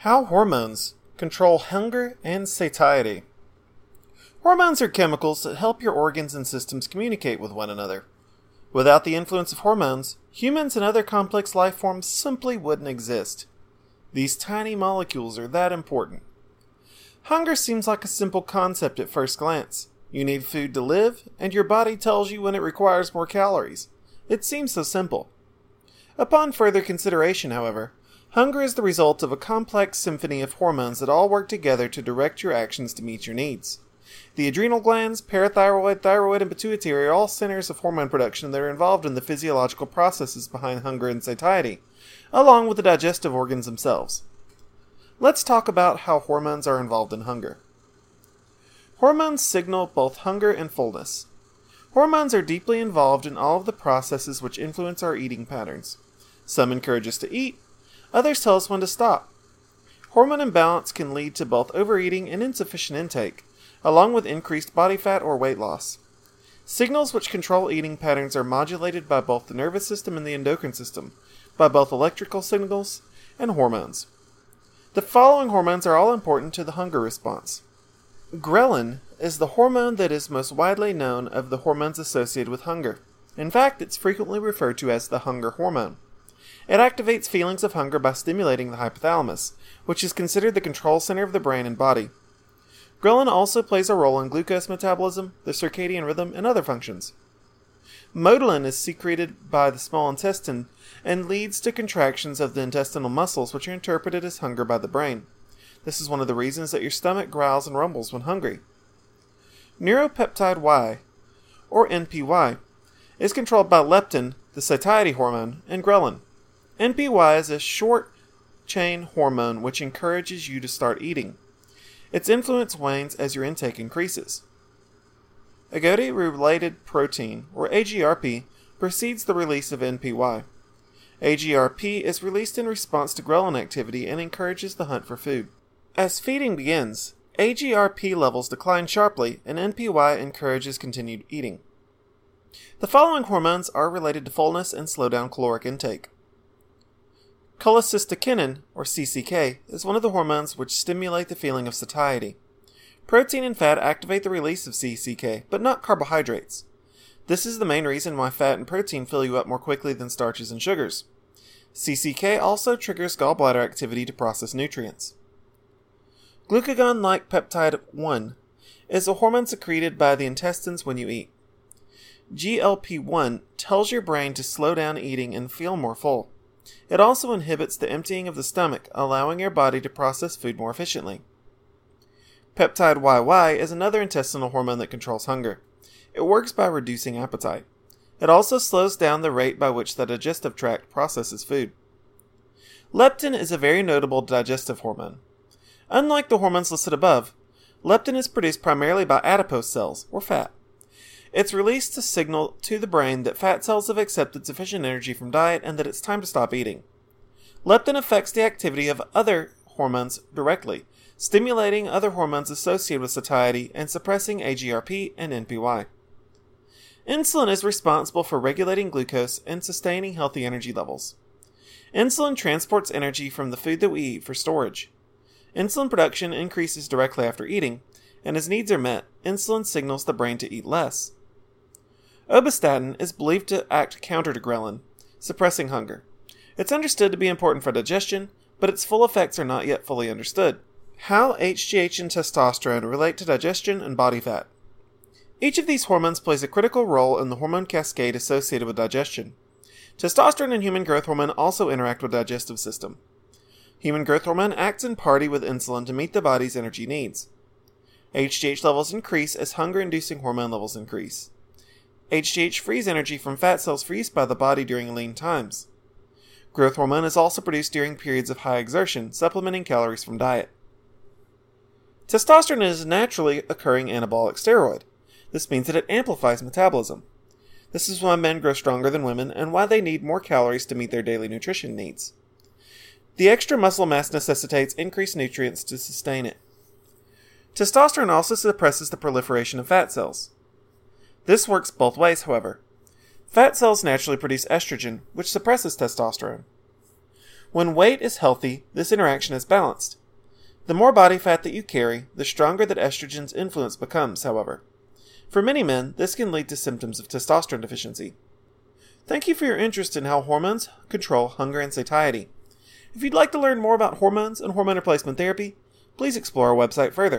How hormones control hunger and satiety. Hormones are chemicals that help your organs and systems communicate with one another. Without the influence of hormones, humans and other complex life forms simply wouldn't exist. These tiny molecules are that important. Hunger seems like a simple concept at first glance. You need food to live, and your body tells you when it requires more calories. It seems so simple. Upon further consideration, however, Hunger is the result of a complex symphony of hormones that all work together to direct your actions to meet your needs. The adrenal glands, parathyroid, thyroid, and pituitary are all centers of hormone production that are involved in the physiological processes behind hunger and satiety, along with the digestive organs themselves. Let's talk about how hormones are involved in hunger. Hormones signal both hunger and fullness. Hormones are deeply involved in all of the processes which influence our eating patterns. Some encourage us to eat, Others tell us when to stop. Hormone imbalance can lead to both overeating and insufficient intake, along with increased body fat or weight loss. Signals which control eating patterns are modulated by both the nervous system and the endocrine system, by both electrical signals and hormones. The following hormones are all important to the hunger response. Ghrelin is the hormone that is most widely known of the hormones associated with hunger. In fact, it's frequently referred to as the hunger hormone. It activates feelings of hunger by stimulating the hypothalamus, which is considered the control center of the brain and body. Ghrelin also plays a role in glucose metabolism, the circadian rhythm, and other functions. Motilin is secreted by the small intestine and leads to contractions of the intestinal muscles, which are interpreted as hunger by the brain. This is one of the reasons that your stomach growls and rumbles when hungry. Neuropeptide Y, or NPY, is controlled by leptin, the satiety hormone, and ghrelin. NPY is a short chain hormone which encourages you to start eating. Its influence wanes as your intake increases. Agouti related protein, or AGRP, precedes the release of NPY. AGRP is released in response to ghrelin activity and encourages the hunt for food. As feeding begins, AGRP levels decline sharply and NPY encourages continued eating. The following hormones are related to fullness and slow down caloric intake. Cholecystokinin, or CCK, is one of the hormones which stimulate the feeling of satiety. Protein and fat activate the release of CCK, but not carbohydrates. This is the main reason why fat and protein fill you up more quickly than starches and sugars. CCK also triggers gallbladder activity to process nutrients. Glucagon like peptide 1 is a hormone secreted by the intestines when you eat. GLP 1 tells your brain to slow down eating and feel more full. It also inhibits the emptying of the stomach, allowing your body to process food more efficiently. Peptide YY is another intestinal hormone that controls hunger. It works by reducing appetite. It also slows down the rate by which the digestive tract processes food. Leptin is a very notable digestive hormone. Unlike the hormones listed above, leptin is produced primarily by adipose cells, or fat. It's released to signal to the brain that fat cells have accepted sufficient energy from diet and that it's time to stop eating. Leptin affects the activity of other hormones directly, stimulating other hormones associated with satiety and suppressing AGRP and NPY. Insulin is responsible for regulating glucose and sustaining healthy energy levels. Insulin transports energy from the food that we eat for storage. Insulin production increases directly after eating, and as needs are met, insulin signals the brain to eat less. Obestatin is believed to act counter to ghrelin, suppressing hunger. It's understood to be important for digestion, but its full effects are not yet fully understood. How HGH and testosterone relate to digestion and body fat. Each of these hormones plays a critical role in the hormone cascade associated with digestion. Testosterone and human growth hormone also interact with the digestive system. Human growth hormone acts in party with insulin to meet the body's energy needs. HGH levels increase as hunger inducing hormone levels increase. HGH frees energy from fat cells use by the body during lean times. Growth hormone is also produced during periods of high exertion, supplementing calories from diet. Testosterone is a naturally occurring anabolic steroid. This means that it amplifies metabolism. This is why men grow stronger than women and why they need more calories to meet their daily nutrition needs. The extra muscle mass necessitates increased nutrients to sustain it. Testosterone also suppresses the proliferation of fat cells. This works both ways, however. Fat cells naturally produce estrogen, which suppresses testosterone. When weight is healthy, this interaction is balanced. The more body fat that you carry, the stronger that estrogen's influence becomes, however. For many men, this can lead to symptoms of testosterone deficiency. Thank you for your interest in how hormones control hunger and satiety. If you'd like to learn more about hormones and hormone replacement therapy, please explore our website further.